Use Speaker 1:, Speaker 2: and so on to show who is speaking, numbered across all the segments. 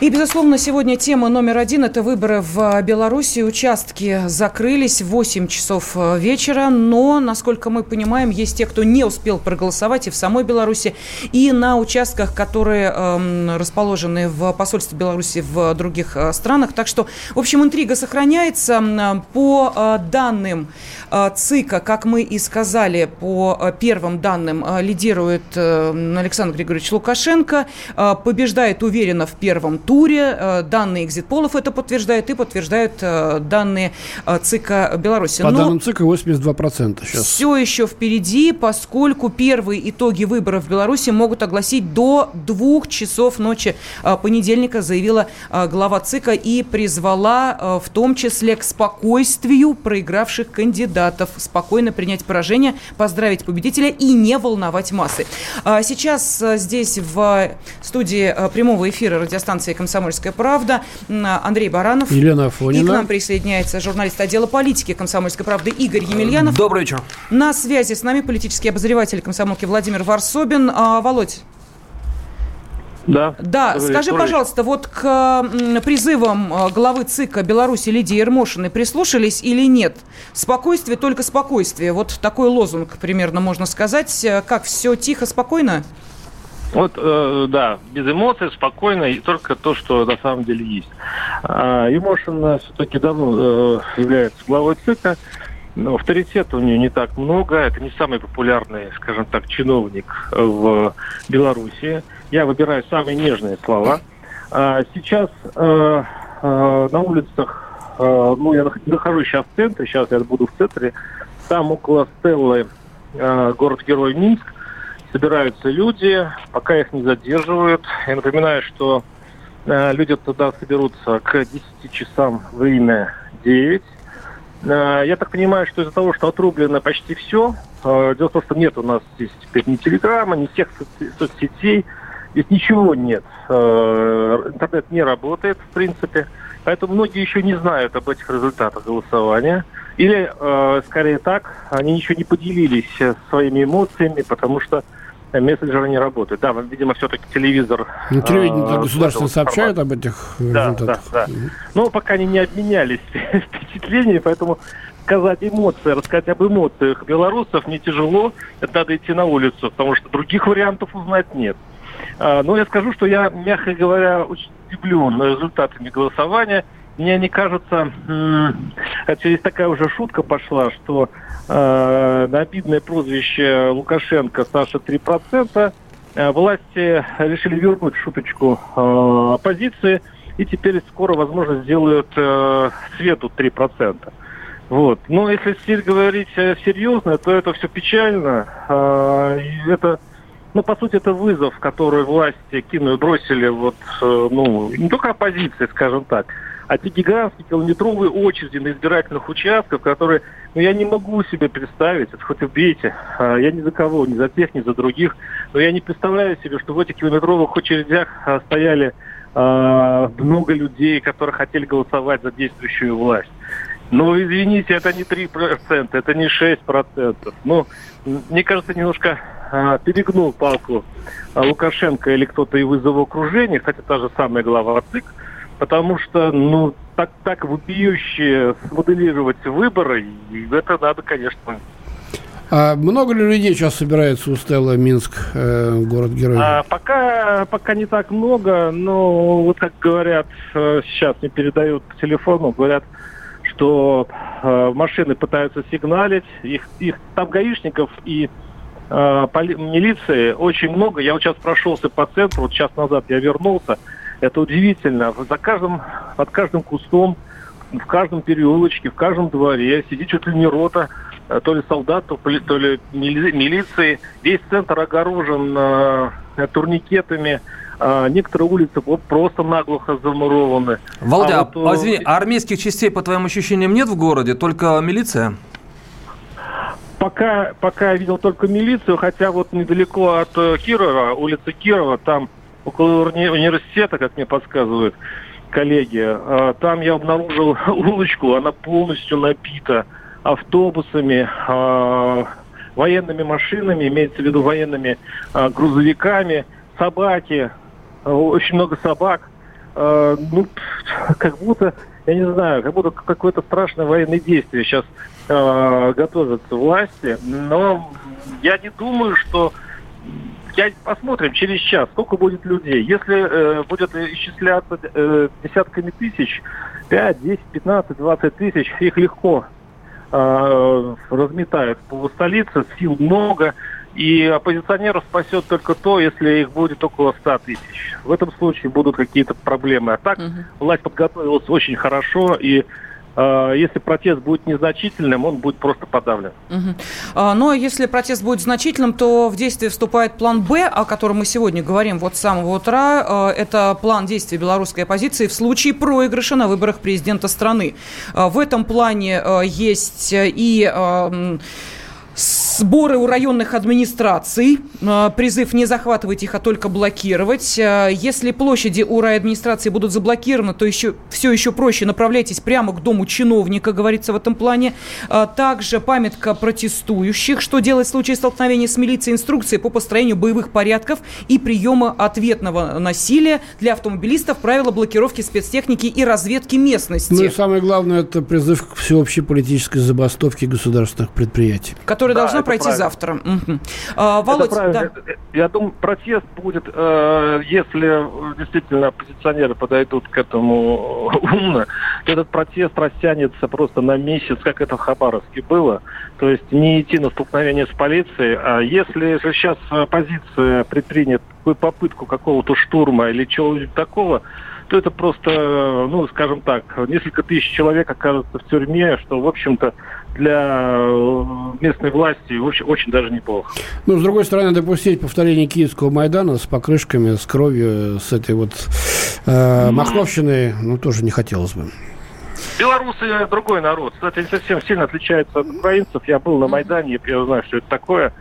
Speaker 1: И, безусловно, сегодня тема номер один – это выборы в Беларуси. Участки закрылись в 8 часов э, вечера, но, насколько мы понимаем, есть те, кто не успел проголосовать и в самой Беларуси, и на участках, которые э, расположены в посольстве Беларуси в других э, странах. Так что, в общем, интрига сохраняется. По э, данным э, ЦИКа, как мы и сказали, по э, первым данным э, лидирует э, Александр Григорьевич Лукашенко, э, побеждает уверенно в первом туре туре. Э, данные экзитполов это подтверждают и подтверждают э, данные э, ЦИКа Беларуси.
Speaker 2: По Но данным ЦИКа 82% сейчас.
Speaker 1: Все еще впереди, поскольку первые итоги выборов в Беларуси могут огласить до двух часов ночи понедельника, заявила глава ЦИКа и призвала в том числе к спокойствию проигравших кандидатов. Спокойно принять поражение, поздравить победителя и не волновать массы. Сейчас здесь в студии прямого эфира радиостанции «Комсомольская правда». Андрей Баранов.
Speaker 2: Елена Афонина.
Speaker 1: И к нам присоединяется журналист отдела политики «Комсомольской правды» Игорь Емельянов.
Speaker 3: Добрый вечер.
Speaker 1: На связи с нами политический обозреватель комсомолки Владимир Варсобин. А, Володь,
Speaker 4: да.
Speaker 1: Да, скажи, добрый пожалуйста, вот к призывам а, главы ЦИКа Беларуси Лидии Ермошиной прислушались или нет? Спокойствие, только спокойствие. Вот такой лозунг примерно можно сказать. Как, все тихо, спокойно?
Speaker 4: Вот, э, да, без эмоций, спокойно, и только то, что на самом деле есть. А, Емошин все-таки давно э, является главой ЦИКа, но авторитета у нее не так много. Это не самый популярный, скажем так, чиновник в Беларуси. Я выбираю самые нежные слова. А сейчас э, э, на улицах, э, ну, я нахожусь сейчас в центре, сейчас я буду в центре, там около Стеллы э, город-герой Минск, собираются люди, пока их не задерживают. Я напоминаю, что э, люди туда соберутся к 10 часам время 9. Э, я так понимаю, что из-за того, что отрублено почти все, э, дело в том, что нет у нас здесь теперь ни телеграмма, ни всех соц- соцсетей, здесь ничего нет. Э, интернет не работает, в принципе. Поэтому многие еще не знают об этих результатах голосования. Или, э, скорее так, они еще не поделились своими эмоциями, потому что мессенджеры не работают. Да, видимо, все-таки телевизор...
Speaker 2: Ну, телевидение э, государственно сообщают об этих
Speaker 4: да, результатах. Да, да. Но пока они не обменялись впечатлениями, поэтому сказать эмоции, рассказать об эмоциях белорусов не тяжело. Это надо идти на улицу, потому что других вариантов узнать нет. А, но я скажу, что я, мягко говоря, очень удивлен результатами голосования мне не кажется, это есть такая уже шутка пошла, что э, обидное прозвище Лукашенко Саша 3%, э, власти решили вернуть шуточку э, оппозиции, и теперь скоро, возможно, сделают э, Свету 3%. Вот. Но если говорить серьезно, то это все печально. Э, это, ну, по сути, это вызов, который власти кинули, бросили вот, э, ну, не только оппозиции, скажем так, а те гигантские километровые очереди на избирательных участках, которые, ну, я не могу себе представить, это хоть убейте, а, я ни за кого, ни за тех, ни за других, но я не представляю себе, что в этих километровых очередях а, стояли э, много людей, которые хотели голосовать за действующую власть. Ну, извините, это не 3%, это не 6%. Ну, мне кажется, немножко э, перегнул палку Лукашенко или кто-то из его окружения, кстати, та же самая глава ЦИК, потому что, ну, так, так вопиюще смоделировать выборы, и это надо, конечно,
Speaker 2: а много ли людей сейчас собирается у Стелла Минск, э, город-герой? А,
Speaker 4: пока, пока не так много, но вот как говорят, э, сейчас мне передают по телефону, говорят, что э, машины пытаются сигналить, их, их там гаишников и э, поли, милиции очень много. Я вот сейчас прошелся по центру, вот час назад я вернулся, это удивительно. За каждым, под каждым кустом, в каждом переулочке, в каждом дворе сидит чуть ли не рота, э, то ли солдат, то ли, то ли милиции. Весь центр огорожен э, турникетами. А некоторые улицы вот просто наглухо замурованы.
Speaker 3: Володя, а вот, а, извини, а армейских частей, по твоим ощущениям, нет в городе, только милиция?
Speaker 4: пока, пока я видел только милицию, хотя вот недалеко от э, Кирова, улица Кирова, там около уни- университета, как мне подсказывают коллеги, э, там я обнаружил улочку, она полностью набита автобусами, э, военными машинами, имеется в виду военными э, грузовиками, собаки, э, очень много собак. Э, ну, как будто, я не знаю, как будто какое-то страшное военное действие сейчас э, готовятся власти, но я не думаю, что я посмотрим через час, сколько будет людей. Если э, будет исчисляться э, десятками тысяч, 5, 10, 15, 20 тысяч, их легко э, разметают по столице, сил много, и оппозиционеров спасет только то, если их будет около 100 тысяч. В этом случае будут какие-то проблемы. А так угу. власть подготовилась очень хорошо, и если протест будет незначительным, он будет просто подавлен.
Speaker 1: Угу. А, но если протест будет значительным, то в действие вступает план «Б», о котором мы сегодня говорим вот с самого утра. А, это план действий белорусской оппозиции в случае проигрыша на выборах президента страны. А, в этом плане есть и Сборы у районных администраций. Э, призыв не захватывать их, а только блокировать. Э, если площади у райадминистрации будут заблокированы, то еще, все еще проще. Направляйтесь прямо к дому чиновника, говорится в этом плане. Э, также памятка протестующих. Что делать в случае столкновения с милицией? Инструкции по построению боевых порядков и приема ответного насилия для автомобилистов. Правила блокировки спецтехники и разведки местности.
Speaker 2: Ну и самое главное, это призыв к всеобщей политической забастовке государственных предприятий.
Speaker 1: Которая да, должна пройти
Speaker 4: правильно.
Speaker 1: завтра. Угу. А, Володь,
Speaker 4: да. Я думаю, протест будет, э, если действительно оппозиционеры подойдут к этому умно, этот протест растянется просто на месяц, как это в Хабаровске было. То есть не идти на столкновение с полицией, а если же сейчас оппозиция предпринят попытку какого-то штурма или чего-нибудь такого, то это просто, ну, скажем так, несколько тысяч человек окажутся в тюрьме, что, в общем-то, для э, местной власти очень, очень даже неплохо.
Speaker 2: Ну, с другой стороны, допустить повторение киевского Майдана с покрышками, с кровью, с этой вот э, махновщиной, ну, тоже не хотелось бы.
Speaker 4: Белорусы другой народ. Кстати, они совсем сильно отличаются от украинцев. Я был на Майдане, я знаю, что это такое.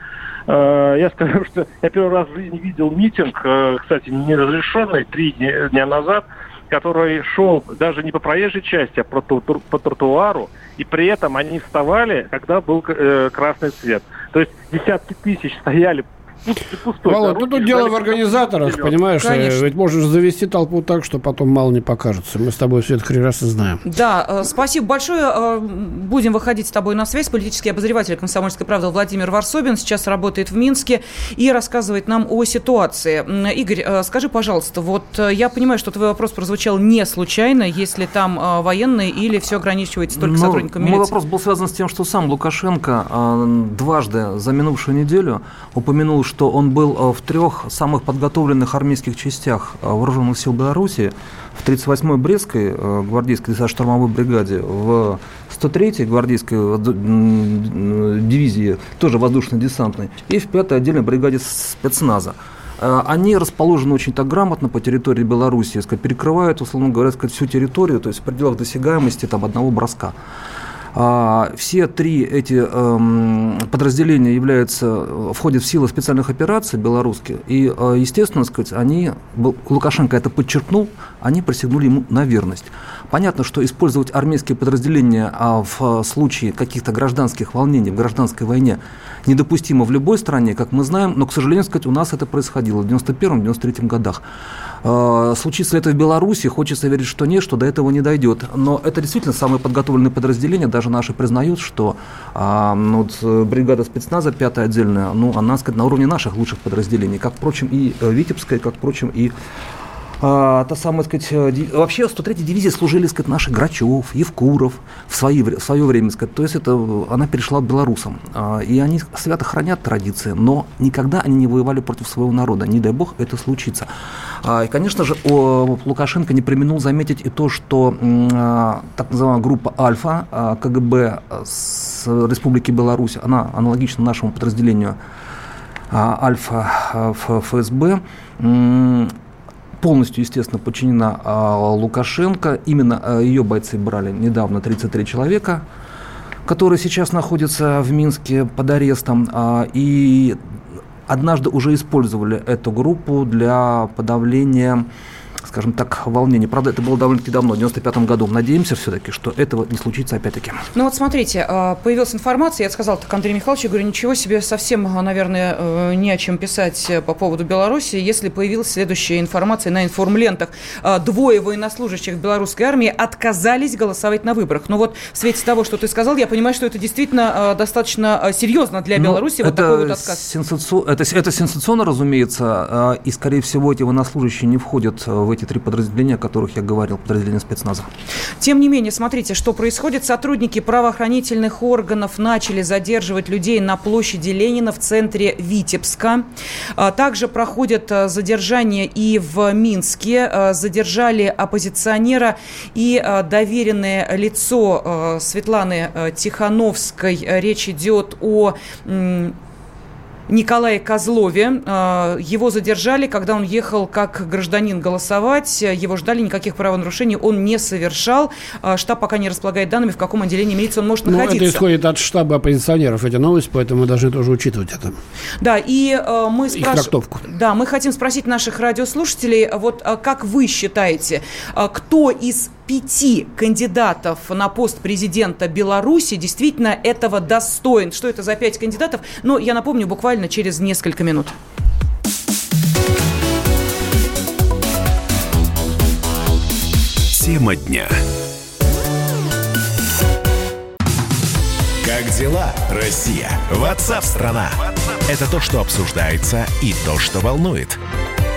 Speaker 4: Э, я скажу, что я первый раз в жизни видел митинг, э, кстати, неразрешенный, три дня назад, который шел даже не по проезжей части, а по, тротуару, и при этом они вставали, когда был э, красный свет. То есть десятки тысяч стояли
Speaker 2: пустой. Володь, ну тут дело в организаторах, понимаешь? Э, Конечно. Ведь можешь завести толпу так, что потом мало не покажется. Мы с тобой все это прекрасно знаем.
Speaker 1: Да, э, спасибо большое. Э, будем выходить с тобой на связь. Политический обозреватель «Комсомольской правды» Владимир Варсобин сейчас работает в Минске и рассказывает нам о ситуации. Игорь, скажи, пожалуйста, вот я понимаю, что твой вопрос прозвучал не случайно, если там военные или все ограничивается только Но ну, сотрудниками милиции?
Speaker 3: Мой вопрос был связан с тем, что сам Лукашенко дважды за минувшую неделю упомянул, что он был э, в трех самых подготовленных армейских частях э, вооруженных сил Беларуси, в 38-й Брестской э, гвардейской штурмовой бригаде, в 103-й гвардейской дивизии, тоже воздушно-десантной, и в 5-й отдельной бригаде спецназа они расположены очень так грамотно по территории Беларуси, сказать, перекрывают, условно говоря, сказать, всю территорию, то есть в пределах досягаемости там, одного броска. А, все три эти эм, подразделения являются, входят в силы специальных операций белорусских, и, э, естественно, сказать, они, Лукашенко это подчеркнул, они присягнули ему на верность. Понятно, что использовать армейские подразделения а в случае каких-то гражданских волнений, в гражданской войне недопустимо в любой стране, как мы знаем, но, к сожалению, сказать, у нас это происходило в 91-93 годах. Э, случится ли это в Беларуси, хочется верить, что нет, что до этого не дойдет. Но это действительно самые подготовленные подразделения, даже наши признают, что а, ну, вот, э, бригада спецназа, пятая отдельная, ну, она, сказать, на уровне наших лучших подразделений, как, впрочем, и э, Витебская, как, впрочем, и а, та самая, сказать, вообще 103-й дивизии служили, сказать, наши Грачев, Евкуров в, свои, в свое время, сказать, то есть это она перешла к белорусам. А, и они свято хранят традиции, но никогда они не воевали против своего народа, не дай бог это случится. А, и, конечно же, Лукашенко не применил заметить и то, что так называемая группа Альфа КГБ с Республики Беларусь, она аналогична нашему подразделению Альфа ФСБ, полностью, естественно, подчинена а, Лукашенко. Именно а, ее бойцы брали недавно 33 человека. который сейчас находится в Минске под арестом. А, и однажды уже использовали эту группу для подавления скажем так, волнение. Правда, это было довольно-таки давно, в 95 году. Надеемся все-таки, что этого не случится опять-таки.
Speaker 1: Ну вот смотрите, а, появилась информация, я сказал так Андрею Михайловичу, говорю, ничего себе, совсем, наверное, э, не о чем писать э, по поводу Беларуси, если появилась следующая информация на информлентах. А, двое военнослужащих белорусской армии отказались голосовать на выборах. Ну вот в свете того, что ты сказал, я понимаю, что это действительно а, достаточно серьезно для ну, Беларуси, ну, вот такой вот отказ.
Speaker 3: Сенсаци... Это, это сенсационно, разумеется, и, скорее всего, эти военнослужащие не входят в эти три подразделения, о которых я говорил, подразделения спецназа.
Speaker 1: Тем не менее, смотрите, что происходит. Сотрудники правоохранительных органов начали задерживать людей на площади Ленина в центре Витебска. А, также проходят а, задержания и в Минске. А, задержали оппозиционера и доверенное лицо Светланы Тихановской. Речь идет о Николае Козлове. А, его задержали, когда он ехал как гражданин голосовать. Его ждали, никаких правонарушений он не совершал. А, штаб пока не располагает данными, в каком отделении милиции он может находиться.
Speaker 2: Ну, это исходит от штаба оппозиционеров, эти новости, поэтому мы должны тоже учитывать это.
Speaker 1: Да, и э, мы спрашиваем... Да, мы хотим спросить наших радиослушателей, вот как вы считаете, кто из пяти кандидатов на пост президента Беларуси действительно этого достоин. Что это за пять кандидатов? Но я напомню буквально через несколько минут.
Speaker 5: Тема дня. Как дела, Россия? Ватсап-страна! Это то, что обсуждается и то, что волнует.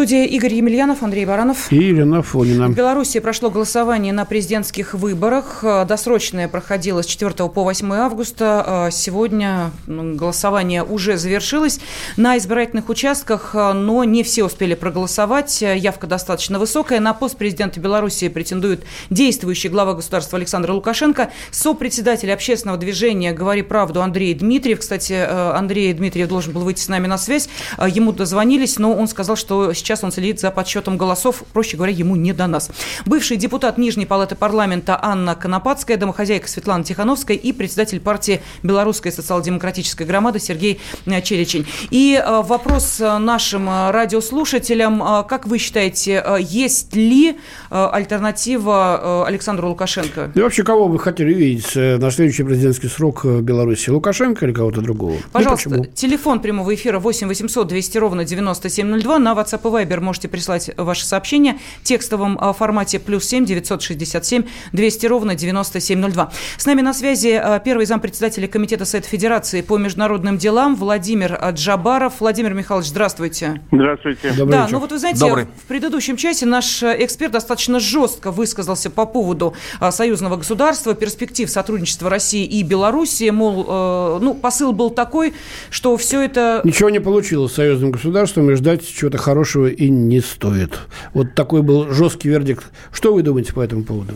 Speaker 1: Студии Игорь Емельянов, Андрей Баранов.
Speaker 2: И Елена Фонина.
Speaker 1: В Беларуси прошло голосование на президентских выборах. Досрочное проходило с 4 по 8 августа. Сегодня голосование уже завершилось на избирательных участках, но не все успели проголосовать. Явка достаточно высокая. На пост президента Беларуси претендует действующий глава государства Александр Лукашенко, сопредседатель общественного движения «Говори правду» Андрей Дмитриев. Кстати, Андрей Дмитриев должен был выйти с нами на связь. Ему дозвонились, но он сказал, что Сейчас он следит за подсчетом голосов, проще говоря, ему не до нас. Бывший депутат Нижней палаты парламента Анна Конопадская, домохозяйка Светлана Тихановская и председатель партии Белорусской социал-демократической громады Сергей э, Черечень. И э, вопрос э, нашим радиослушателям. Как вы считаете, есть ли альтернатива Александру Лукашенко?
Speaker 2: И вообще, кого вы хотели видеть на следующий президентский срок в Беларуси? Лукашенко или кого-то другого?
Speaker 1: Пожалуйста, телефон прямого эфира 8 800 200 ровно 9702 на WhatsApp Viber можете прислать ваши сообщения в текстовом а, формате плюс 7 967 200 ровно 9702. С нами на связи а, первый зампредседателя Комитета Совета Федерации по международным делам Владимир Джабаров. Владимир Михайлович, здравствуйте.
Speaker 6: Здравствуйте.
Speaker 1: Добрый да, вечер. ну вот вы знаете, Добрый. в предыдущем часе наш эксперт достаточно жестко высказался по поводу а, союзного государства, перспектив сотрудничества России и Белоруссии. Мол, э, ну, посыл был такой, что все это...
Speaker 2: Ничего не получилось с союзным государством и ждать чего-то хорошего большего и не стоит. Вот такой был жесткий вердикт. Что вы думаете по этому поводу?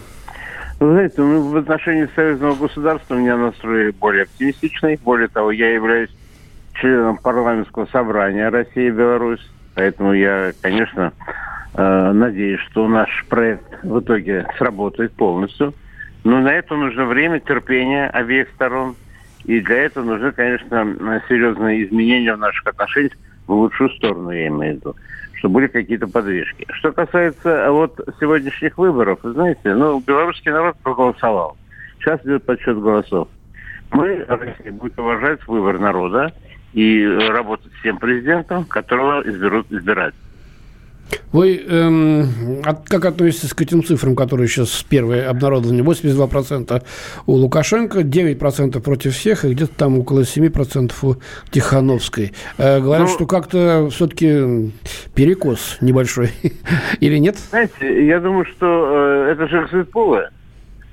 Speaker 6: Вы знаете, ну, в отношении союзного государства меня настроили более оптимистичный. Более того, я являюсь членом парламентского собрания России и Беларусь. Поэтому я, конечно, э, надеюсь, что наш проект в итоге сработает полностью. Но на это нужно время, терпение обеих сторон. И для этого нужны, конечно, серьезные изменения в наших отношениях в лучшую сторону, я имею в виду что были какие-то подвижки. Что касается вот сегодняшних выборов, вы знаете, ну, белорусский народ проголосовал. Сейчас идет подсчет голосов. Мы, Россия, будет уважать выбор народа и работать с тем президентом, которого изберут избирать.
Speaker 2: Вы эм, от, как относитесь к этим цифрам, которые сейчас первые обнародованы? 82% у Лукашенко, 9% против всех, и где-то там около 7% у Тихановской. Э, говорят, ну, что как-то все-таки перекос небольшой. Или нет?
Speaker 6: Знаете, я думаю, что э, это же цвет пола.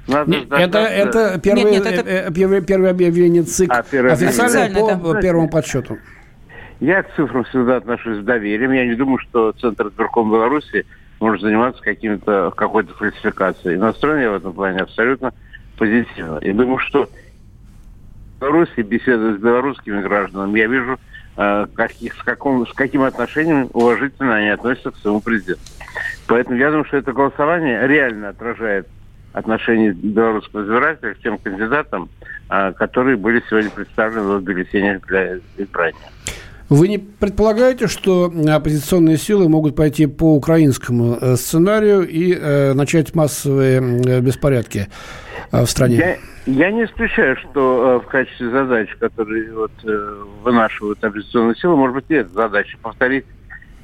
Speaker 2: Надо Нет, это, это, первое, нет, нет, это... первое объявление ЦИК а, первое официально по да. первому подсчету.
Speaker 6: Я к цифрам всегда отношусь с доверием. Я не думаю, что Центр избирком Беларуси может заниматься каким-то какой-то фальсификацией. Настроен я в этом плане абсолютно позитивно. И думаю, что в Беларуси, беседуя с белорусскими гражданами, я вижу, э, каких, с, каком, с каким отношением уважительно они относятся к своему президенту. Поэтому я думаю, что это голосование реально отражает отношение белорусского избирателя к тем кандидатам, э, которые были сегодня представлены в бюллетенях для избрания.
Speaker 2: Вы не предполагаете, что оппозиционные силы могут пойти по украинскому э, сценарию и э, начать массовые э, беспорядки э, в стране?
Speaker 6: Я, я не исключаю, что э, в качестве задач, которые вот, э, вынашивают оппозиционные силы, может быть, нет задачи повторить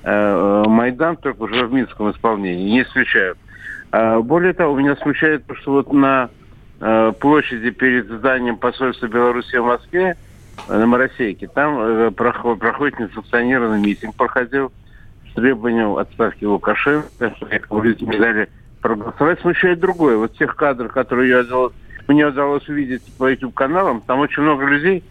Speaker 6: э, э, Майдан только уже в Минском исполнении. Не исключаю. Э, более того, меня смущает то, что вот на э, площади перед зданием посольства Беларуси в Москве на Моросейке. Там э, проходит несанкционированный митинг, проходил с требованием отставки Лукашенко, люди не дали проголосовать. Смущает другое. Вот тех кадров, которые я удалось, мне удалось увидеть по YouTube-каналам, там очень много людей,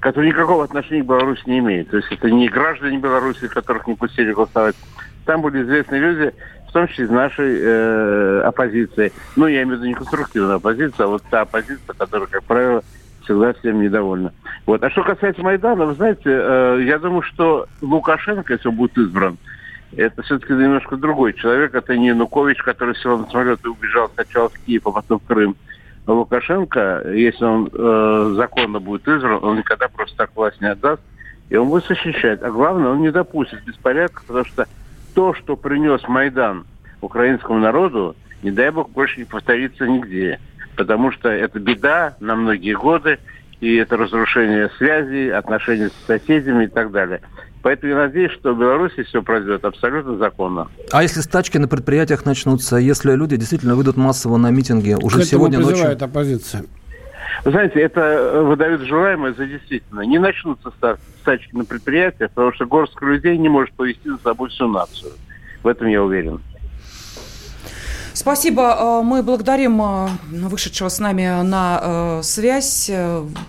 Speaker 6: которые никакого отношения к Беларуси не имеют. То есть это не граждане Беларуси, которых не пустили голосовать. Там были известные люди, в том числе из нашей э, оппозиции. Ну, я имею в виду не конструктивную оппозицию, а вот та оппозиция, которая, как правило, всегда всем недовольна. Вот. А что касается Майдана, вы знаете, э, я думаю, что Лукашенко, если он будет избран, это все-таки немножко другой человек. Это не Янукович, который сел на самолет и убежал сначала в Киев, а потом в Крым. А Лукашенко, если он э, законно будет избран, он никогда просто так власть не отдаст, и он будет защищать. А главное, он не допустит беспорядка, потому что то, что принес Майдан украинскому народу, не дай бог, больше не повторится нигде потому что это беда на многие годы, и это разрушение связей, отношений с соседями и так далее. Поэтому я надеюсь, что в Беларуси все пройдет абсолютно законно.
Speaker 3: А если стачки на предприятиях начнутся, если люди действительно выйдут массово на митинги уже К сегодня ночью?
Speaker 2: оппозиция.
Speaker 6: Вы знаете, это выдают желаемое за действительно. Не начнутся стачки на предприятиях, потому что горстка людей не может повести за собой всю нацию. В этом я уверен.
Speaker 1: Спасибо. Э, мы благодарим э, вышедшего с нами на э, связь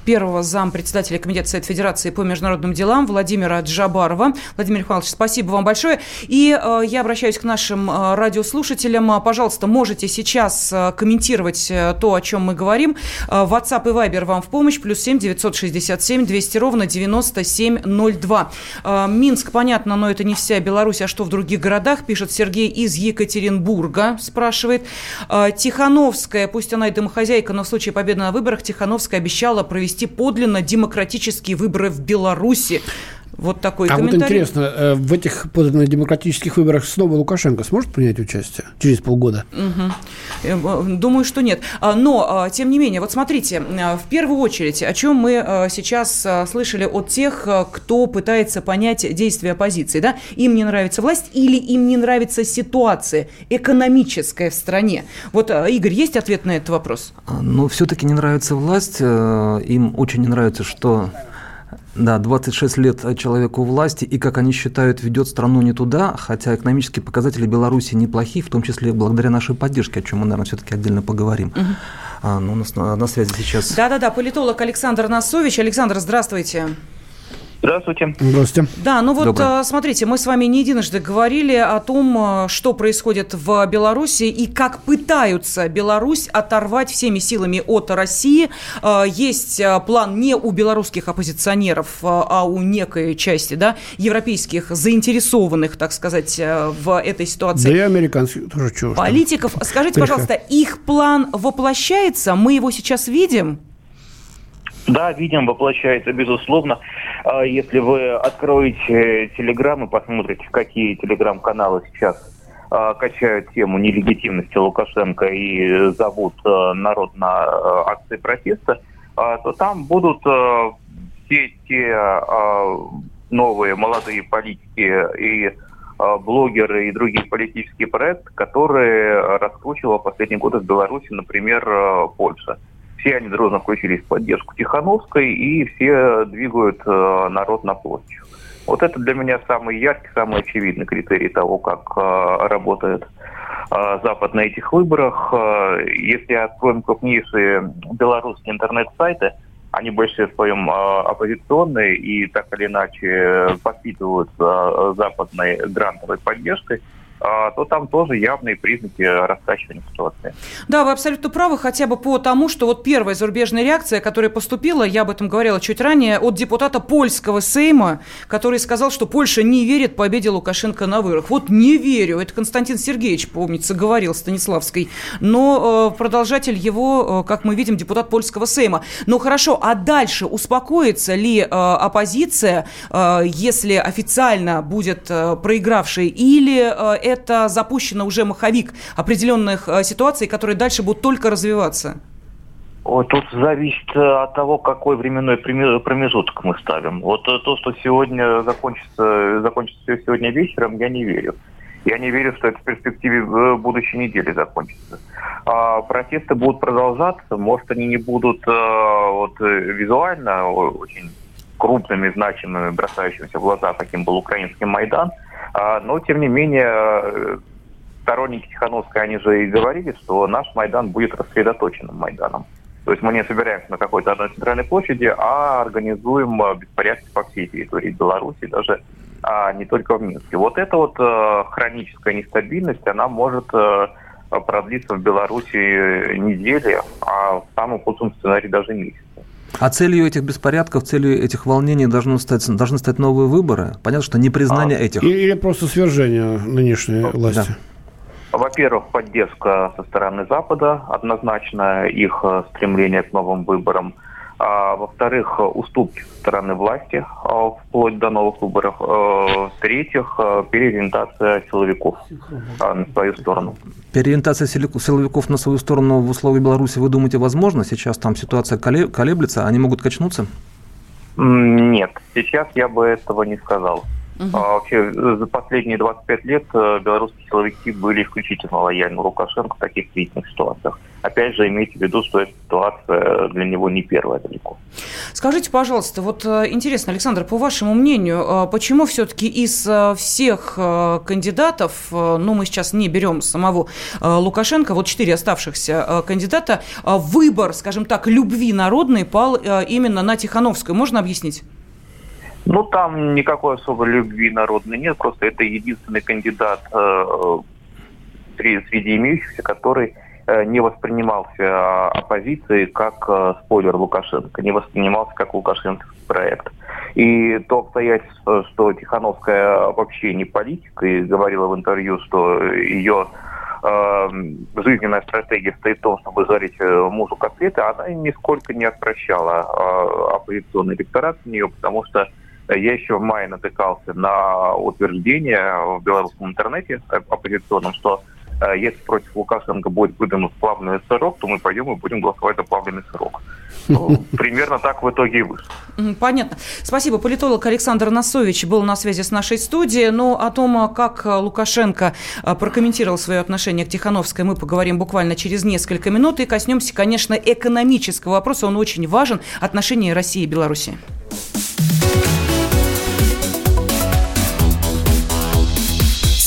Speaker 1: первого зам председателя Комитета Совет Федерации по международным делам Владимира Джабарова. Владимир Михайлович, спасибо вам большое. И я обращаюсь к нашим радиослушателям. Пожалуйста, можете сейчас комментировать то, о чем мы говорим. WhatsApp и Viber вам в помощь. Плюс семь девятьсот шестьдесят семь двести ровно девяносто семь ноль два. Минск, понятно, но это не вся Беларусь, а что в других городах, пишет Сергей из Екатеринбурга. Спрашивает спрашивает. А, Тихановская, пусть она и домохозяйка, но в случае победы на выборах Тихановская обещала провести подлинно демократические выборы в Беларуси. Вот такой а комментарий.
Speaker 2: вот интересно, э, в этих демократических выборах снова Лукашенко сможет принять участие через полгода?
Speaker 1: Угу. Думаю, что нет. А, но, тем не менее, вот смотрите, в первую очередь, о чем мы сейчас слышали от тех, кто пытается понять действия оппозиции. Да? Им не нравится власть или им не нравится ситуация экономическая в стране. Вот, Игорь, есть ответ на этот вопрос?
Speaker 3: Ну, все-таки не нравится власть. Им очень не нравится, что да, 26 лет человеку власти, и, как они считают, ведет страну не туда, хотя экономические показатели Беларуси неплохие, в том числе благодаря нашей поддержке, о чем мы, наверное, все-таки отдельно поговорим. Угу. А, ну, у нас на, на связи сейчас...
Speaker 1: Да-да-да, политолог Александр Насович. Александр, здравствуйте.
Speaker 7: Здравствуйте.
Speaker 2: Здравствуйте.
Speaker 1: Да, ну вот Добрый. А, смотрите, мы с вами не единожды говорили о том, а, что происходит в Беларуси и как пытаются Беларусь оторвать всеми силами от России. А, есть план не у белорусских оппозиционеров, а у некой части да, европейских заинтересованных, так сказать, в этой ситуации.
Speaker 2: Да и американских тоже чего.
Speaker 1: Политиков. Скажите, пожалуйста, их план воплощается? Мы его сейчас видим?
Speaker 7: Да, видим, воплощается, безусловно. А если вы откроете Телеграм и посмотрите, какие Телеграм-каналы сейчас а, качают тему нелегитимности Лукашенко и зовут а, народ на акции протеста, то там будут все те новые молодые политики и блогеры и другие политические проекты, которые раскручивала последние годы в Беларуси, например, Польша все они дружно включились в поддержку Тихановской, и все двигают э, народ на площадь. Вот это для меня самый яркий, самый очевидный критерий того, как э, работает э, Запад на этих выборах. Э, если откроем крупнейшие белорусские интернет-сайты, они больше в своем э, оппозиционные и так или иначе подпитываются западной грантовой поддержкой – то там тоже явные признаки раскачивания ситуации.
Speaker 1: Да, вы абсолютно правы, хотя бы по тому, что вот первая зарубежная реакция, которая поступила, я об этом говорила чуть ранее, от депутата польского Сейма, который сказал, что Польша не верит победе Лукашенко на выборах. Вот не верю, это Константин Сергеевич, помнится, говорил Станиславской, но э, продолжатель его, э, как мы видим, депутат польского Сейма. Ну хорошо, а дальше успокоится ли э, оппозиция, если официально будет проигравшей, или это запущено уже маховик определенных э, ситуаций, которые дальше будут только развиваться?
Speaker 7: Тут зависит э, от того, какой временной промежуток мы ставим. Вот э, то, что сегодня закончится, закончится сегодня вечером, я не верю. Я не верю, что это в перспективе будущей недели закончится. А протесты будут продолжаться, может, они не будут вот, визуально очень крупными, значимыми, бросающимися в глаза, каким был украинский Майдан – но, тем не менее, э, сторонники Тихановской, они же и говорили, что наш Майдан будет рассредоточенным Майданом. То есть мы не собираемся на какой-то одной центральной площади, а организуем э, беспорядки по всей территории Беларуси, даже а не только в Минске. Вот эта вот э, хроническая нестабильность, она может э, продлиться в Беларуси недели, а в самом худшем сценарии даже месяц.
Speaker 3: А целью этих беспорядков, целью этих волнений должны стать, должны стать новые выборы? Понятно, что не признание а, этих.
Speaker 2: Или просто свержение нынешней власти?
Speaker 7: Да. Во-первых, поддержка со стороны Запада, однозначно их э, стремление к новым выборам – а, во-вторых, уступки со стороны власти а, вплоть до новых выборов. А, в-третьих, переориентация силовиков а, на свою сторону.
Speaker 3: Переориентация силовиков на свою сторону в условиях Беларуси, вы думаете, возможно? Сейчас там ситуация колеблется, они могут качнуться?
Speaker 7: Нет, сейчас я бы этого не сказал. Угу. А, вообще, за последние 25 лет э, белорусские силовики были исключительно лояльны Лукашенко в таких кризисных ситуациях. Опять же, имейте в виду, что эта ситуация для него не первая далеко.
Speaker 1: Скажите, пожалуйста, вот э, интересно, Александр, по вашему мнению, э, почему все-таки из всех кандидатов, ну, мы сейчас не берем самого Лукашенко, вот четыре оставшихся кандидата, выбор, скажем так, любви народной пал именно на Тихановскую? Можно объяснить?
Speaker 7: Ну, там никакой особой любви народной нет, просто это единственный кандидат э, среди имеющихся, который э, не воспринимался оппозицией как э, спойлер Лукашенко, не воспринимался как Лукашенковский проект. И то обстоятельство, что Тихановская вообще не политик, и говорила в интервью, что ее э, жизненная стратегия стоит в том, чтобы жарить э, мужу котлеты, она нисколько не отвращала э, оппозиционный электорат в нее, потому что я еще в мае натыкался на утверждение в белорусском интернете оппозиционном, что э, если против Лукашенко будет выдан плавный сырок, то мы пойдем и будем голосовать за плавленый сырок. Ну, примерно так в итоге и вышло.
Speaker 1: Понятно. Спасибо. Политолог Александр Носович был на связи с нашей студией. Но о том, как Лукашенко э, прокомментировал свое отношение к Тихановской, мы поговорим буквально через несколько минут. И коснемся, конечно, экономического вопроса. Он очень важен. Отношения России и Беларуси.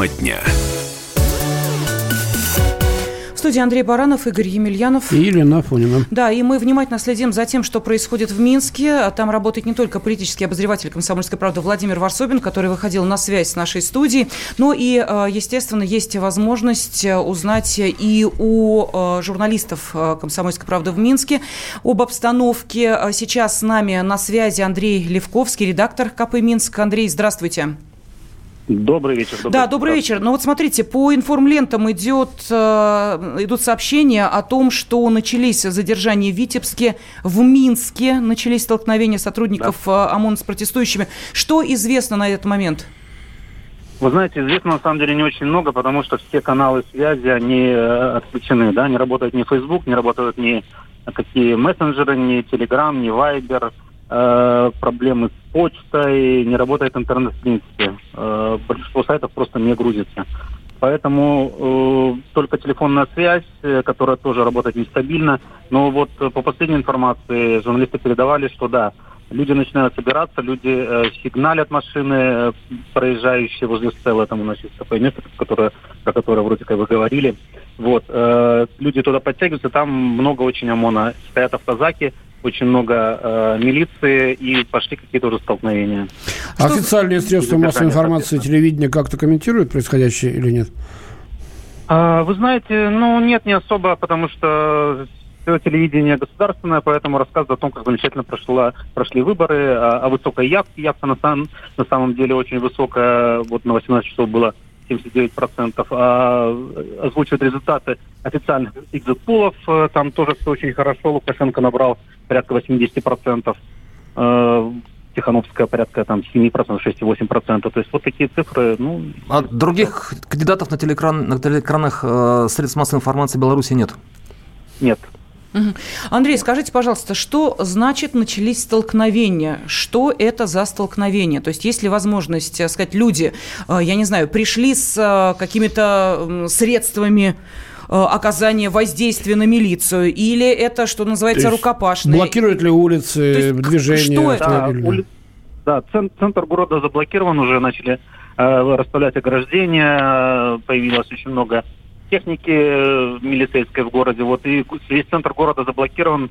Speaker 5: Тема дня.
Speaker 1: В студии Андрей Баранов, Игорь Емельянов.
Speaker 2: И Елена Афонина.
Speaker 1: Да, и мы внимательно следим за тем, что происходит в Минске. Там работает не только политический обозреватель «Комсомольской правды» Владимир Варсобин, который выходил на связь с нашей студией, но и, э, естественно, есть возможность э, узнать и у э, журналистов «Комсомольской правды» в Минске об обстановке. Сейчас с нами на связи Андрей Левковский, редактор КП «Минск». Андрей, здравствуйте.
Speaker 8: Добрый вечер.
Speaker 1: Добрый да, добрый вечер. Ну вот смотрите, по информлентам идет, э, идут сообщения о том, что начались задержания в Витебске, в Минске начались столкновения сотрудников да. Э, ОМОН с протестующими. Что известно на этот момент?
Speaker 8: Вы знаете, известно на самом деле не очень много, потому что все каналы связи, они э, отключены, да, не работает ни Facebook, не работают ни какие мессенджеры, ни Telegram, ни Viber, э, проблемы с почтой, не работает интернет в принципе. Э, большинство сайтов просто не грузится. Поэтому э, только телефонная связь, э, которая тоже работает нестабильно. Но вот э, по последней информации журналисты передавали, что да, люди начинают собираться, люди э, сигналят машины, э, проезжающие возле стела, там у нас есть такое место, которое, про которое вроде как вы говорили. Вот, э, люди туда подтягиваются, там много очень ОМОНа, стоят автозаки, очень много э, милиции и пошли какие-то уже столкновения.
Speaker 2: Официальные средства массовой информации, телевидение как-то комментируют происходящее или нет?
Speaker 8: А, вы знаете, ну нет, не особо, потому что все телевидение государственное, поэтому рассказывают о том, как замечательно прошла, прошли выборы, о, о высокой явке. Явка на, сам, на самом деле очень высокая, вот на 18 часов было 79%, а озвучивают результаты официальных экзит-пулов, э, там тоже все очень хорошо, Лукашенко набрал порядка 80%, э, Тихановская порядка там 7%, 6,8%. То есть вот такие цифры. Ну,
Speaker 3: а других кандидатов на, телеэкран, на телеэкранах э, средств массовой информации Беларуси нет?
Speaker 8: Нет.
Speaker 1: Андрей, скажите, пожалуйста, что значит начались столкновения? Что это за столкновения? То есть есть ли возможность э, сказать, люди, э, я не знаю, пришли с э, какими-то средствами оказания воздействия на милицию? Или это, что называется, рукопашные?
Speaker 2: Блокируют ли улицы, движение? Что это?
Speaker 8: Да, ули... да центр, центр города заблокирован, уже начали э, расставлять ограждения, появилось очень много техники э, милицейской в городе. Вот и весь центр города заблокирован,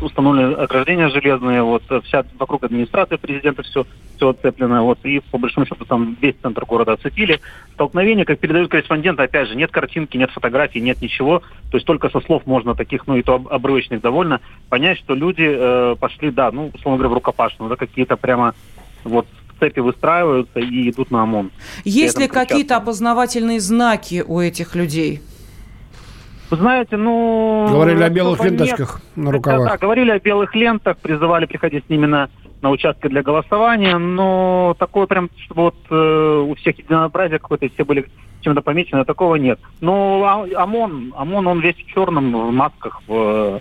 Speaker 8: установлены ограждения железные, вот вся вокруг администрации президента все, все оцеплено, вот и по большому счету там весь центр города оцепили. Столкновение, как передают корреспонденты, опять же, нет картинки, нет фотографий, нет ничего, то есть только со слов можно таких, ну и то обрывочных довольно, понять, что люди э, пошли, да, ну, условно говоря, в рукопашную, да, какие-то прямо вот цепи выстраиваются и идут на ОМОН.
Speaker 1: Есть ли какие-то опознавательные знаки у этих людей?
Speaker 8: Вы знаете, ну...
Speaker 2: Говорили о белых ленточках нет. на рукавах.
Speaker 8: Да, да, говорили о белых лентах, призывали приходить с ними на, на участки для голосования, но такое прям, чтобы вот э, у всех единообразие какое-то, все были чем-то помечены, такого нет. Но а, ОМОН, ОМОН, он весь в черном, в масках, в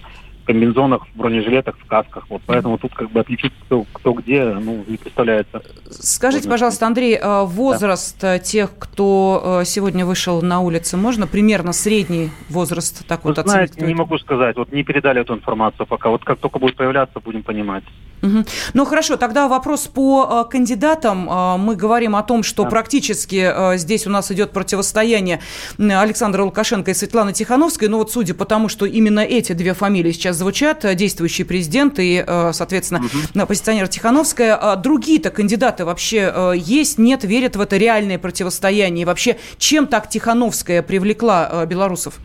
Speaker 8: комбинезонах, в бронежилетах, в касках. Вот поэтому тут как бы отличить кто, кто где, ну, не представляется.
Speaker 1: Скажите, пожалуйста, Андрей, а возраст да. тех, кто э, сегодня вышел на улицы, можно примерно средний возраст так Вы вот
Speaker 8: знаете, оценить? не могу сказать, вот не передали эту информацию пока. Вот как только будет появляться, будем понимать.
Speaker 1: Угу. Ну хорошо, тогда вопрос по э, кандидатам. Э, мы говорим о том, что да. практически э, здесь у нас идет противостояние Александра Лукашенко и Светланы Тихановской. Но вот судя по тому, что именно эти две фамилии сейчас звучат, действующий президент и, соответственно, угу. оппозиционер Тихановская, а другие-то кандидаты вообще есть, нет, верят в это реальное противостояние? И вообще, чем так Тихановская привлекла белорусов?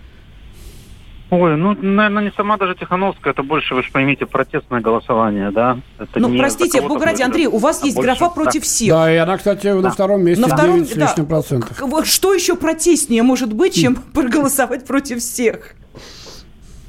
Speaker 8: Ой, ну, наверное, не сама даже Тихановская, это больше, вы же поймите, протестное голосование, да? Это
Speaker 1: ну, простите, ради, Андрей, у вас а есть больше, графа против да. всех.
Speaker 2: Да, и она, кстати, да. на втором месте, на втором, 9 с лишним да. процентов.
Speaker 1: Что еще протестнее может быть, чем проголосовать против всех?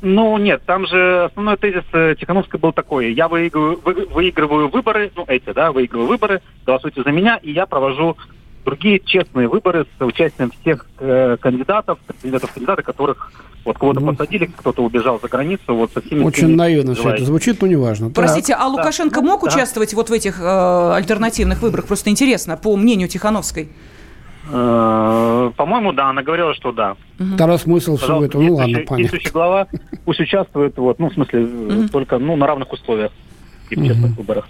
Speaker 8: Ну, нет, там же основной тезис э, Тихановской был такой. Я выигрываю, вы, выигрываю выборы, ну, эти, да, выигрываю выборы, голосуйте за меня, и я провожу другие честные выборы с участием всех э, кандидатов, кандидатов, кандидатов, которых вот кого-то ну, посадили, кто-то убежал за границу, вот со всеми...
Speaker 2: Очень наивно все это звучит, но неважно.
Speaker 1: Простите, а Лукашенко да, мог да. участвовать вот в этих э, альтернативных выборах? Просто интересно, по мнению Тихановской.
Speaker 8: Э, по-моему, да, она говорила, что да.
Speaker 2: Тогда смысл всего этого, ну ладно, понятно.
Speaker 8: Действующий глава пусть участвует, вот, ну, в смысле, угу. только ну, на равных условиях и в честных выборах.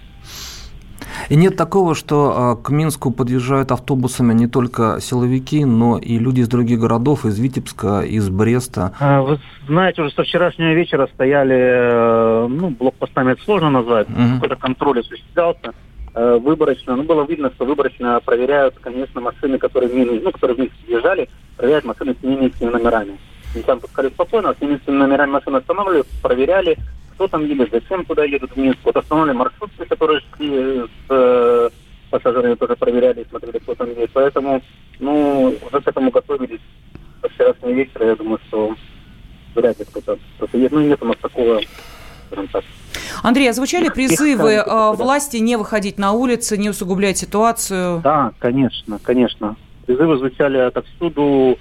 Speaker 3: И нет такого, что а, к Минску подъезжают автобусами не только силовики, но и люди из других городов, из Витебска, из Бреста.
Speaker 8: А, вы знаете, уже со вчерашнего вечера стояли, э, ну, блокпостами это сложно назвать, угу. какой-то контроль осуществлялся э, выборочно. Ну, было видно, что выборочно проверяют, конечно, машины, которые Минск, ну, которые в Минск въезжали, проверяют машины с немецкими номерами. И там пускали спокойно, с немецкими номерами машины останавливали, проверяли, кто там едет, зачем куда едут в Минск. Вот основные маршрутки, которые шли с э, пассажирами, тоже проверяли, смотрели, кто там выиграть. Поэтому, ну, уже к этому готовились со вчерашнего вечера. Я думаю, что вряд ли кто-то... Ну, нет у нас такого, скажем так,
Speaker 1: Андрей, озвучали призывы э, власти не выходить на улицы, не усугублять ситуацию?
Speaker 8: Да, конечно, конечно. Призывы звучали отовсюду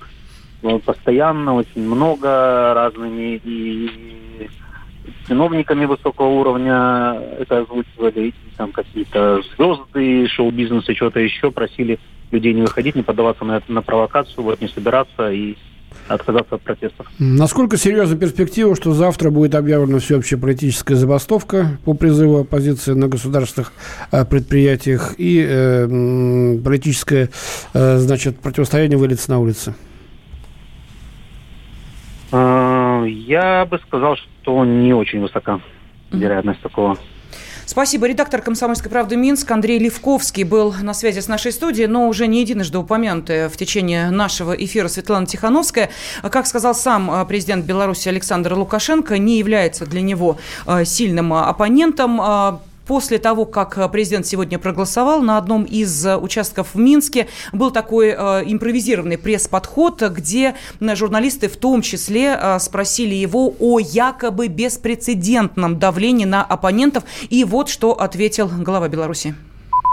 Speaker 8: постоянно, очень много разными и чиновниками высокого уровня это озвучивали, и там какие-то звезды шоу-бизнеса, что-то еще просили людей не выходить, не поддаваться на, на провокацию, вот не собираться и отказаться от протестов.
Speaker 2: Насколько серьезна перспектива, что завтра будет объявлена всеобщая политическая забастовка по призыву оппозиции на государственных э, предприятиях и э, политическое э, значит, противостояние выльется на улицы?
Speaker 8: А, я бы сказал, что не очень высока вероятность такого.
Speaker 1: Спасибо. Редактор «Комсомольской правды» Минск Андрей Левковский был на связи с нашей студией, но уже не единожды упомянутая в течение нашего эфира Светлана Тихановская. Как сказал сам э, президент Беларуси Александр Лукашенко, не является для него э, сильным оппонентом после того, как э, президент сегодня проголосовал на одном из э, участков в Минске, был такой э, импровизированный пресс-подход, где журналисты в том числе спросили его о якобы беспрецедентном давлении на оппонентов. И вот что ответил глава Беларуси.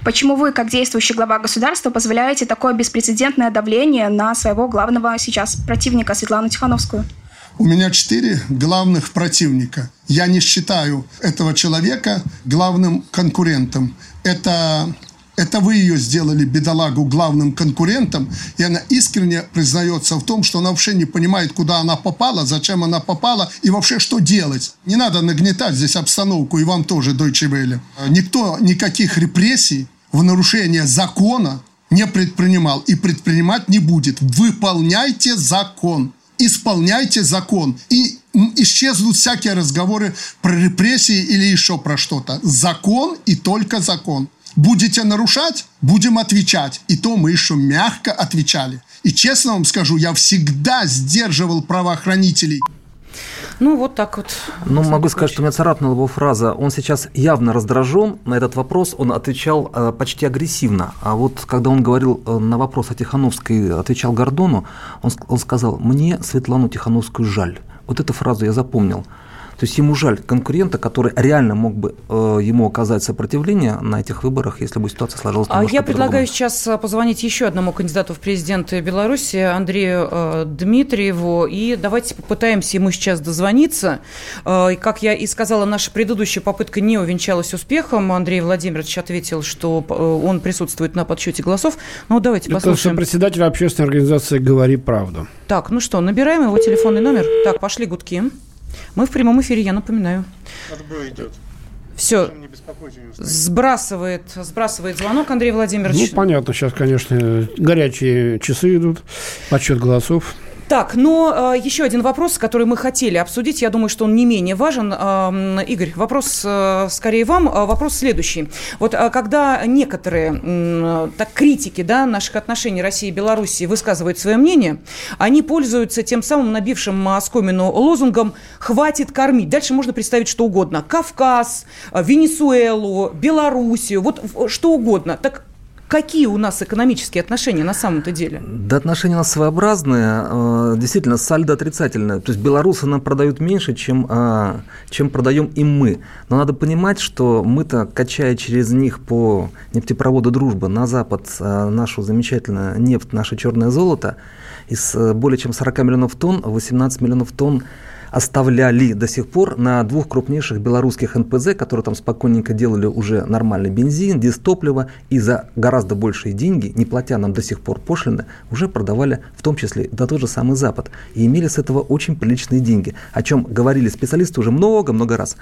Speaker 9: Почему вы, как действующий глава государства, позволяете такое беспрецедентное давление на своего главного сейчас противника Светлану Тихановскую?
Speaker 10: У меня четыре главных противника. Я не считаю этого человека главным конкурентом. Это это вы ее сделали, бедолагу, главным конкурентом, и она искренне признается в том, что она вообще не понимает, куда она попала, зачем она попала и вообще что делать. Не надо нагнетать здесь обстановку, и вам тоже, Deutsche Welle. Никто никаких репрессий в нарушение закона не предпринимал и предпринимать не будет. Выполняйте закон исполняйте закон. И исчезнут всякие разговоры про репрессии или еще про что-то. Закон и только закон. Будете нарушать, будем отвечать. И то мы еще мягко отвечали. И честно вам скажу, я всегда сдерживал правоохранителей.
Speaker 1: Ну, вот так вот.
Speaker 3: Ну, могу сказать, что меня царапнула его фраза. Он сейчас явно раздражен на этот вопрос, он отвечал э, почти агрессивно. А вот когда он говорил э, на вопрос о Тихановской, отвечал Гордону, он, он сказал, мне Светлану Тихановскую жаль. Вот эту фразу я запомнил. То есть ему жаль конкурента, который реально мог бы э, ему оказать сопротивление на этих выборах, если бы ситуация сложилась
Speaker 1: А я предлагаю сейчас э, позвонить еще одному кандидату в президенты Беларуси, Андрею э, Дмитриеву, и давайте попытаемся ему сейчас дозвониться. Э, как я и сказала, наша предыдущая попытка не увенчалась успехом. Андрей Владимирович ответил, что э, он присутствует на подсчете голосов. Ну, давайте Это послушаем.
Speaker 2: Это председатель общественной организации «Говори правду».
Speaker 1: Так, ну что, набираем его телефонный номер. Так, пошли гудки. Мы в прямом эфире, я напоминаю. Отбой идет. Все, сбрасывает, сбрасывает звонок Андрей Владимирович.
Speaker 2: Ну, понятно, сейчас, конечно, горячие часы идут, подсчет голосов.
Speaker 1: Так, но э, еще один вопрос, который мы хотели обсудить, я думаю, что он не менее важен. Э, Игорь, вопрос э, скорее вам. Э, вопрос следующий. Вот э, когда некоторые э, так, критики да, наших отношений России и Беларуси высказывают свое мнение, они пользуются тем самым набившим оскомину лозунгом «хватит кормить». Дальше можно представить что угодно. Кавказ, э, Венесуэлу, Белоруссию, вот что угодно. Так Какие у нас экономические отношения на самом-то деле?
Speaker 3: Да, отношения у нас своеобразные. Э, действительно, сальдо отрицательное. То есть белорусы нам продают меньше, чем, э, чем продаем им мы. Но надо понимать, что мы-то, качая через них по нефтепроводу «Дружба» на запад э, нашу замечательную нефть, наше черное золото, из более чем 40 миллионов тонн, 18 миллионов тонн оставляли до сих пор на двух крупнейших белорусских НПЗ, которые там спокойненько делали уже нормальный бензин, дистопливо, и за гораздо большие деньги, не платя нам до сих пор пошлины, уже продавали в том числе до тот же самый Запад. И имели с этого очень приличные деньги, о чем говорили специалисты уже много-много раз.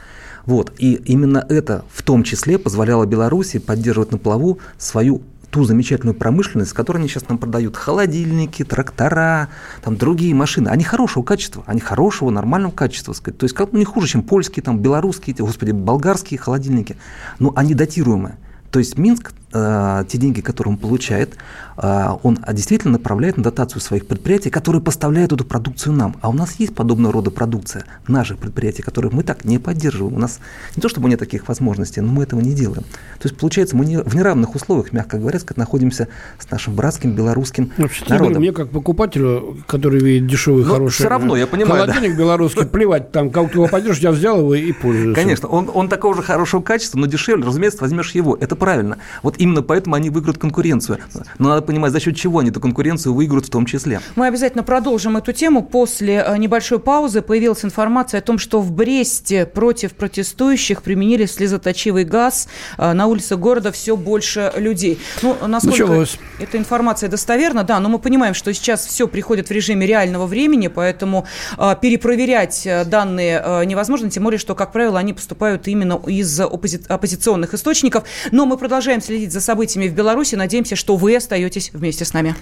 Speaker 3: Вот. И именно это в том числе позволяло Беларуси поддерживать на плаву свою ту замечательную промышленность, которую они сейчас нам продают. Холодильники, трактора, там другие машины. Они хорошего качества, они хорошего, нормального качества. Сказать. То есть как, ну, не хуже, чем польские, там, белорусские, господи, болгарские холодильники. Но они датируемые. То есть Минск те деньги, которые он получает, э, он действительно направляет на дотацию своих предприятий, которые поставляют эту продукцию нам. А у нас есть подобного рода продукция наших предприятий, которые мы так не поддерживаем. У нас не то чтобы нет таких возможностей, но мы этого не делаем. То есть, получается, мы не, в неравных условиях, мягко говоря, находимся с нашим братским белорусским
Speaker 2: Вообще,
Speaker 3: народом.
Speaker 2: Мне как покупателю, который видит дешевый,
Speaker 3: Но
Speaker 2: хороший
Speaker 3: все равно, я понимаю,
Speaker 2: холодильник белорусский, плевать, там, как его пойдешь, я взял его и пользуюсь.
Speaker 3: Конечно, он, он такого же хорошего качества, но дешевле, разумеется, возьмешь его. Это правильно. Вот именно поэтому они выиграют конкуренцию. Но надо понимать, за счет чего они эту конкуренцию выиграют в том числе.
Speaker 1: Мы обязательно продолжим эту тему. После э, небольшой паузы появилась информация о том, что в Бресте против протестующих применили слезоточивый газ. Э, На улице города все больше людей. Ну, насколько
Speaker 2: Началось.
Speaker 1: эта информация достоверна, да, но мы понимаем, что сейчас все приходит в режиме реального времени, поэтому э, перепроверять данные невозможно, тем более, что, как правило, они поступают именно из оппози- оппозиционных источников. Но мы продолжаем следить за событиями в Беларуси. Надеемся, что вы остаетесь вместе с нами.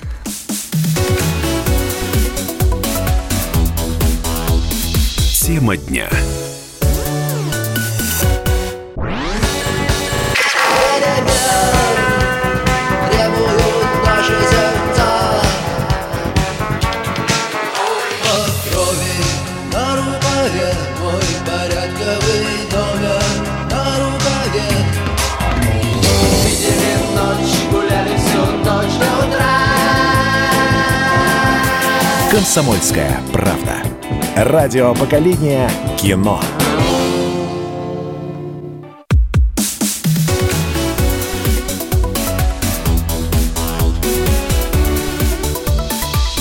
Speaker 5: Тема дня. Комсомольская правда. Радио поколения кино.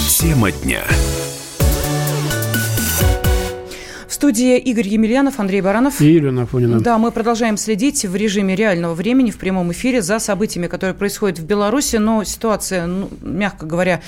Speaker 5: Тема дня.
Speaker 1: Студии Игорь Емельянов, Андрей Баранов.
Speaker 2: И Елена Афонина.
Speaker 1: Да, мы продолжаем следить в режиме реального времени в прямом эфире за событиями, которые происходят в Беларуси, но ситуация, ну, мягко говоря,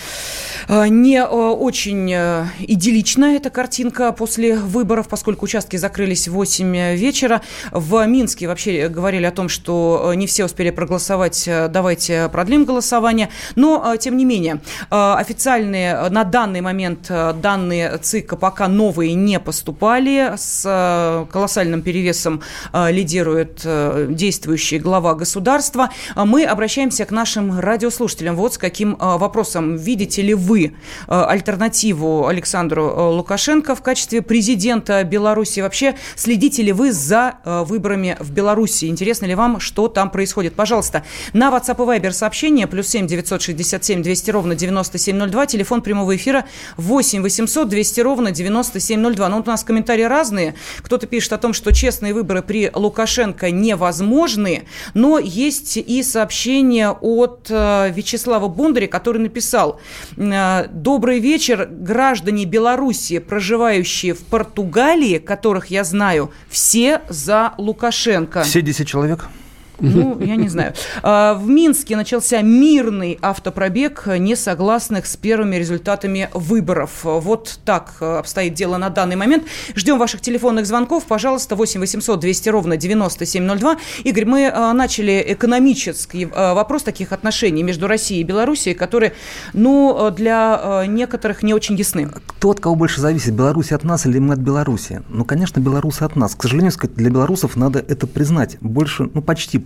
Speaker 1: э, не э, очень э, идилличная эта картинка после выборов, поскольку участки закрылись в 8 вечера. В Минске вообще говорили о том, что не все успели проголосовать, давайте продлим голосование. Но, тем не менее, официальные на данный момент данные ЦИКа пока новые не поступали. С э, колоссальным перевесом э, лидирует э, действующий глава государства. А Мы обращаемся к нашим радиослушателям. Вот с каким вопросом. Видите ли вы альтернативу Александру Лукашенко в качестве президента Беларуси? Вообще, следите ли вы за выборами в Беларуси? Интересно ли вам, что там происходит? Пожалуйста, на WhatsApp и Viber сообщение плюс 7 967 200 ровно 9702, телефон прямого эфира 8 800 200 ровно 9702. Ну, вот у нас комментарии разные. Кто-то пишет о том, что честные выборы при Лукашенко невозможны, но есть и сообщение от э, Вячеслава Бондаря, который написал э, «Добрый вечер, граждане Беларуси, проживающие в Португалии, которых я знаю, все за Лукашенко».
Speaker 3: Все 10 человек?
Speaker 1: Ну, я не знаю. А, В Минске начался мирный автопробег несогласных с первыми результатами выборов. Вот так обстоит дело на данный момент. Ждем ваших телефонных звонков. Пожалуйста, 8 800 200 ровно 9702. Игорь, мы а, начали экономический а, вопрос таких отношений между Россией и Белоруссией, которые, ну, для некоторых не очень ясны.
Speaker 3: Кто от кого больше зависит, Беларусь от нас или мы от Беларуси? Ну, конечно, белорусы от нас. К сожалению, для белорусов надо это признать. Больше, ну, почти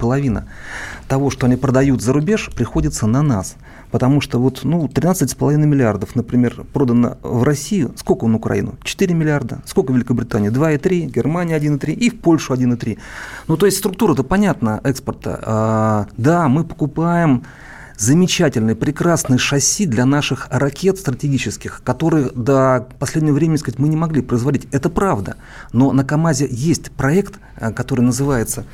Speaker 3: того, что они продают за рубеж, приходится на нас. Потому что вот, ну, 13,5 миллиардов, например, продано в Россию. Сколько на Украину? 4 миллиарда. Сколько в Великобритании? 2,3. Германия 1,3. И в Польшу 1,3. Ну, то есть структура-то понятна экспорта. А, да, мы покупаем замечательный, прекрасный шасси для наших ракет стратегических, которые до последнего времени, сказать, мы не могли производить. Это правда. Но на КАМАЗе есть проект, э, который называется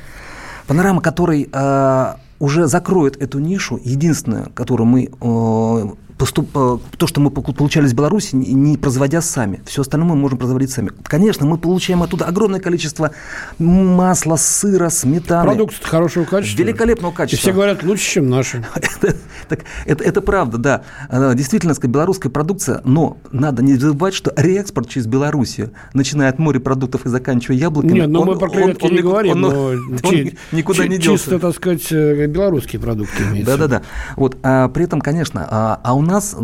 Speaker 3: «Панорама», который э, уже закроет эту нишу, единственную, которую мы э, поступ, э, то, что мы получали из Беларуси, не, производя сами. Все остальное мы можем производить сами. Конечно, мы получаем оттуда огромное количество масла, сыра, сметаны.
Speaker 2: Продукт хорошего качества.
Speaker 3: Великолепного качества.
Speaker 2: И все говорят, лучше, чем наши.
Speaker 3: Так, это, это правда, да. Э, Действительно, белорусская продукция, но надо не забывать, что реэкспорт через Белоруссию, начиная от морепродуктов и заканчивая яблоками...
Speaker 2: Нет, ну
Speaker 3: он-
Speaker 2: мы про
Speaker 3: он
Speaker 2: не говорим, но
Speaker 3: никуда не делся.
Speaker 2: Чисто, так сказать, э, белорусские продукты имеются.
Speaker 3: Да-да-да. Вот, а при этом, конечно, а, а у нас нас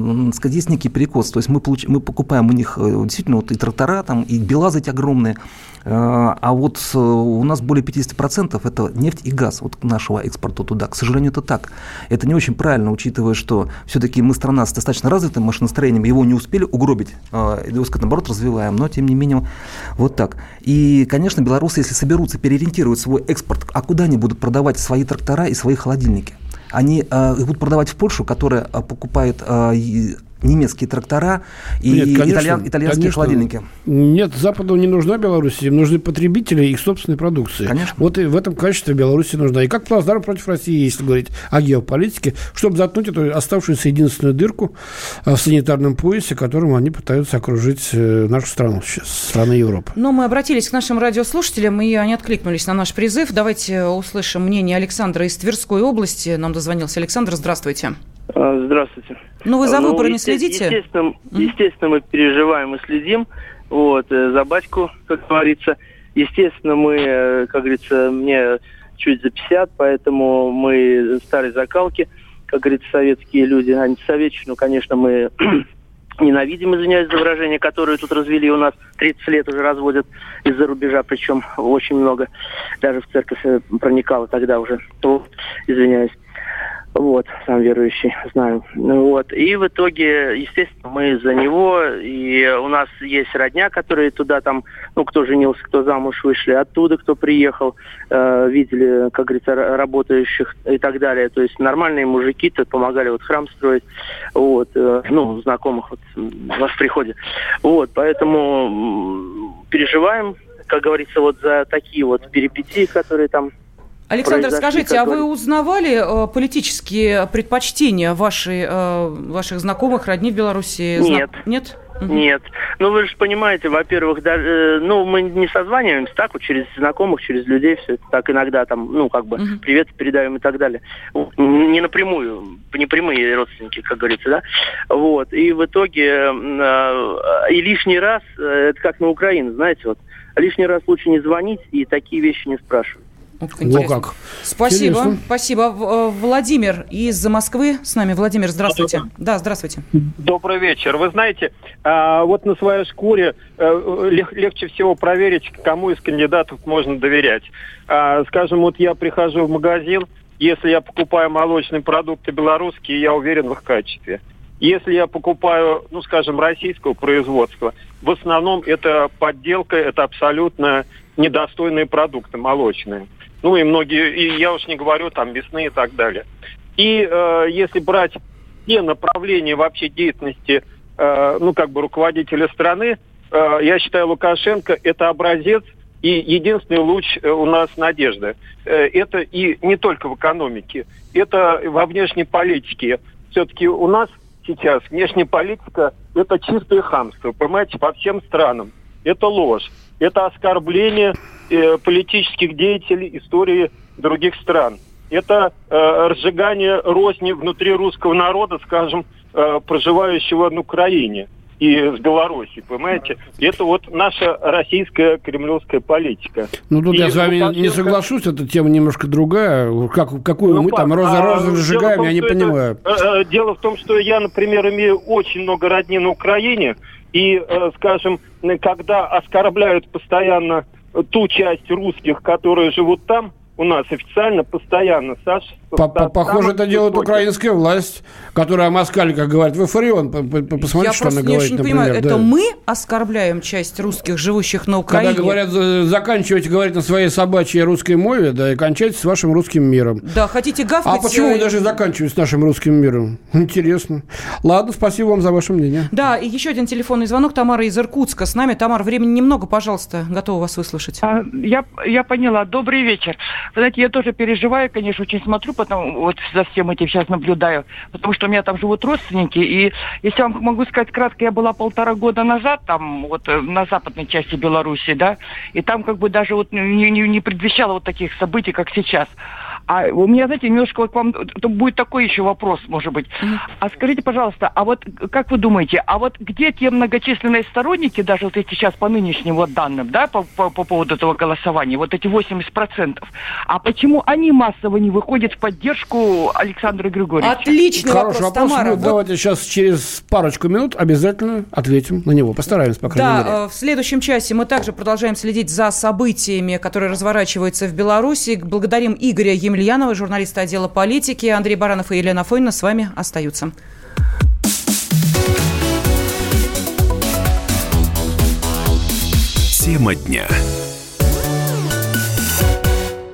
Speaker 3: есть некий перекос. То есть мы, получ- мы покупаем у них э, действительно вот и трактора, там, и белазы эти огромные. Э, А вот э, у нас более 50% это нефть и газ вот нашего экспорта туда. К сожалению, это так. Это не очень правильно, учитывая, что все-таки мы страна с достаточно развитым машиностроением, его не успели угробить, его, сказать, наоборот, развиваем, но тем не менее вот так. И, конечно, белорусы, если соберутся, переориентируют свой экспорт, а куда они будут продавать свои трактора и свои холодильники? Они э, их будут продавать в Польшу, которая э, покупает э, немецкие трактора и
Speaker 2: Нет, конечно,
Speaker 3: итальян- итальянские
Speaker 2: конечно.
Speaker 3: холодильники.
Speaker 2: Нет, Западу не нужна Беларусь, им нужны потребители их собственной продукции.
Speaker 3: Конечно.
Speaker 2: Вот и в этом качестве Беларуси нужна. И как плацдарм против России, если говорить о геополитике, чтобы заткнуть эту оставшуюся единственную дырку э, в санитарном поясе, которым они пытаются окружить э, нашу страну сейчас, страны Европы.
Speaker 1: Но мы обратились к нашим радиослушателям, и они откликнулись на наш призыв. Давайте услышим мнение Александра из Тверской области. Нам дозвонился Александр. Здравствуйте.
Speaker 11: А, Здравствуйте.
Speaker 1: Ну, вы за
Speaker 11: Ну,
Speaker 1: выборы не
Speaker 11: есте-
Speaker 1: следите?
Speaker 11: Естественно, естественно, мы переживаем и следим. Вот, э, за батьку, как говорится. Естественно, мы, э, как говорится, мне чуть за 50, поэтому мы старой закалки, как говорится, советские люди, антисоветчину, конечно, мы ненавидим, извиняюсь за выражение, которое тут развели у нас. 30 лет уже разводят из-за рубежа, причем очень много. Даже в церковь э, проникало тогда уже. Вот, извиняюсь. Вот, сам верующий, знаю. Ну Вот. И в итоге, естественно, мы за него, и у нас есть родня, которые туда там, ну, кто женился, кто замуж вышли, оттуда кто приехал, э, видели, как говорится, ра- работающих и так далее. То есть нормальные мужики-то помогали вот храм строить, вот, э, ну, знакомых вот нас в приходе. Вот, поэтому переживаем, как говорится, вот за такие вот перипетии, которые там
Speaker 1: Александр, скажите, а вы узнавали э, политические предпочтения вашей, э, ваших знакомых, родни в Беларуси? Зна-
Speaker 11: Нет.
Speaker 1: Нет?
Speaker 11: Нет. Ну, вы же понимаете, во-первых, даже, э, ну, мы не созваниваемся так, вот через знакомых, через людей, все это так иногда там, ну, как бы, привет передаем и так далее. Не напрямую, не прямые родственники, как говорится, да. Вот. И в итоге, э, и лишний раз, э, это как на Украине, знаете, вот, лишний раз лучше не звонить и такие вещи не спрашивать.
Speaker 1: Интересно.
Speaker 2: как.
Speaker 1: Спасибо,
Speaker 2: Интересно.
Speaker 1: спасибо. Э, Владимир из Москвы с нами. Владимир, здравствуйте. Да, здравствуйте.
Speaker 12: Добрый вечер. Вы знаете, а, вот на своей шкуре э, лег- легче всего проверить, кому из кандидатов можно доверять. А, Скажем, вот я прихожу в магазин, если я покупаю молочные продукты белорусские, я уверен в их качестве. Если я покупаю, ну, скажем, российского производства, в основном это подделка, это абсолютно недостойные продукты молочные. Ну и многие, и я уж не говорю там мясные и так далее. И э, если брать те направления вообще деятельности, э, ну как бы руководителя страны, э, я считаю, Лукашенко это образец и единственный луч э, у нас надежды. Э, это и не только в экономике, это во внешней политике. Все-таки у нас сейчас внешняя политика это чистое хамство, понимаете, по всем странам. Это ложь, это оскорбление э, политических деятелей истории других стран. Это э, разжигание розни внутри русского народа, скажем, э, проживающего на Украине и в Беларуси, понимаете? Это вот наша российская кремлевская политика.
Speaker 2: Ну, тут
Speaker 12: И
Speaker 2: я с вами не
Speaker 12: Лукашенко-
Speaker 2: соглашусь, эта тема немножко другая. Как, какую
Speaker 12: Ну,
Speaker 2: мы там
Speaker 12: как?
Speaker 2: розы
Speaker 12: А,
Speaker 2: сжигаем,
Speaker 12: том,
Speaker 2: я не
Speaker 12: что это,
Speaker 2: понимаю.
Speaker 12: э, Дело в том, что я, например, имею очень много родни на Украине, и, э, скажем, когда оскорбляют постоянно ту часть русских, которые живут там, у нас официально, постоянно, Саш.
Speaker 2: По- по- Похоже, это делает украинская власть, которая о Москале, как говорит, в Фарион. Посмотрите,
Speaker 1: Я
Speaker 2: что она
Speaker 1: не
Speaker 2: говорит,
Speaker 1: очень
Speaker 2: например.
Speaker 1: понимаю, это мы оскорбляем часть русских, живущих на Украине?
Speaker 2: Когда говорят, за- заканчивайте говорить на своей собачьей русской мове, да, и кончайте с вашим русским миром.
Speaker 1: Да, хотите гавкать?
Speaker 2: А почему
Speaker 1: э,
Speaker 2: вы даже заканчиваете с нашим русским миром? Интересно. Ладно, спасибо вам за ваше мнение.
Speaker 1: Да, и еще один телефонный звонок. Тамара из Иркутска с нами. Тамара, времени немного, пожалуйста. Готова вас выслушать.
Speaker 13: А, я, я поняла. Добрый вечер. Вы знаете, я тоже переживаю, конечно, очень смотрю, потому вот за всем этим сейчас наблюдаю, потому что у меня там живут родственники, и если вам могу сказать кратко, я была полтора года назад там вот э, на западной части Беларуси, да, и там как бы даже вот не, не, не предвещало вот таких событий, как сейчас. А у меня, знаете, немножко вот к вам тут будет такой еще вопрос, может быть. А скажите, пожалуйста, а вот как вы думаете, а вот где те многочисленные сторонники, даже вот эти сейчас по нынешним вот данным, да, по, по, по поводу этого голосования, вот эти 80%, а почему они массово не выходят в поддержку Александра Григорьевича?
Speaker 1: Отличный
Speaker 2: Хороший
Speaker 1: вопрос,
Speaker 2: вопрос.
Speaker 1: Тамара.
Speaker 2: Мы
Speaker 1: Вот-
Speaker 2: давайте сейчас через парочку минут обязательно ответим на него. Постараемся, по крайней мере.
Speaker 1: Да, э, в следующем часе мы также продолжаем следить за событиями, которые разворачиваются в Беларуси. Благодарим Игоря Емельянова, журналиста отдела политики. Андрей Баранов и Елена Фойна с вами остаются.
Speaker 5: Тема дня.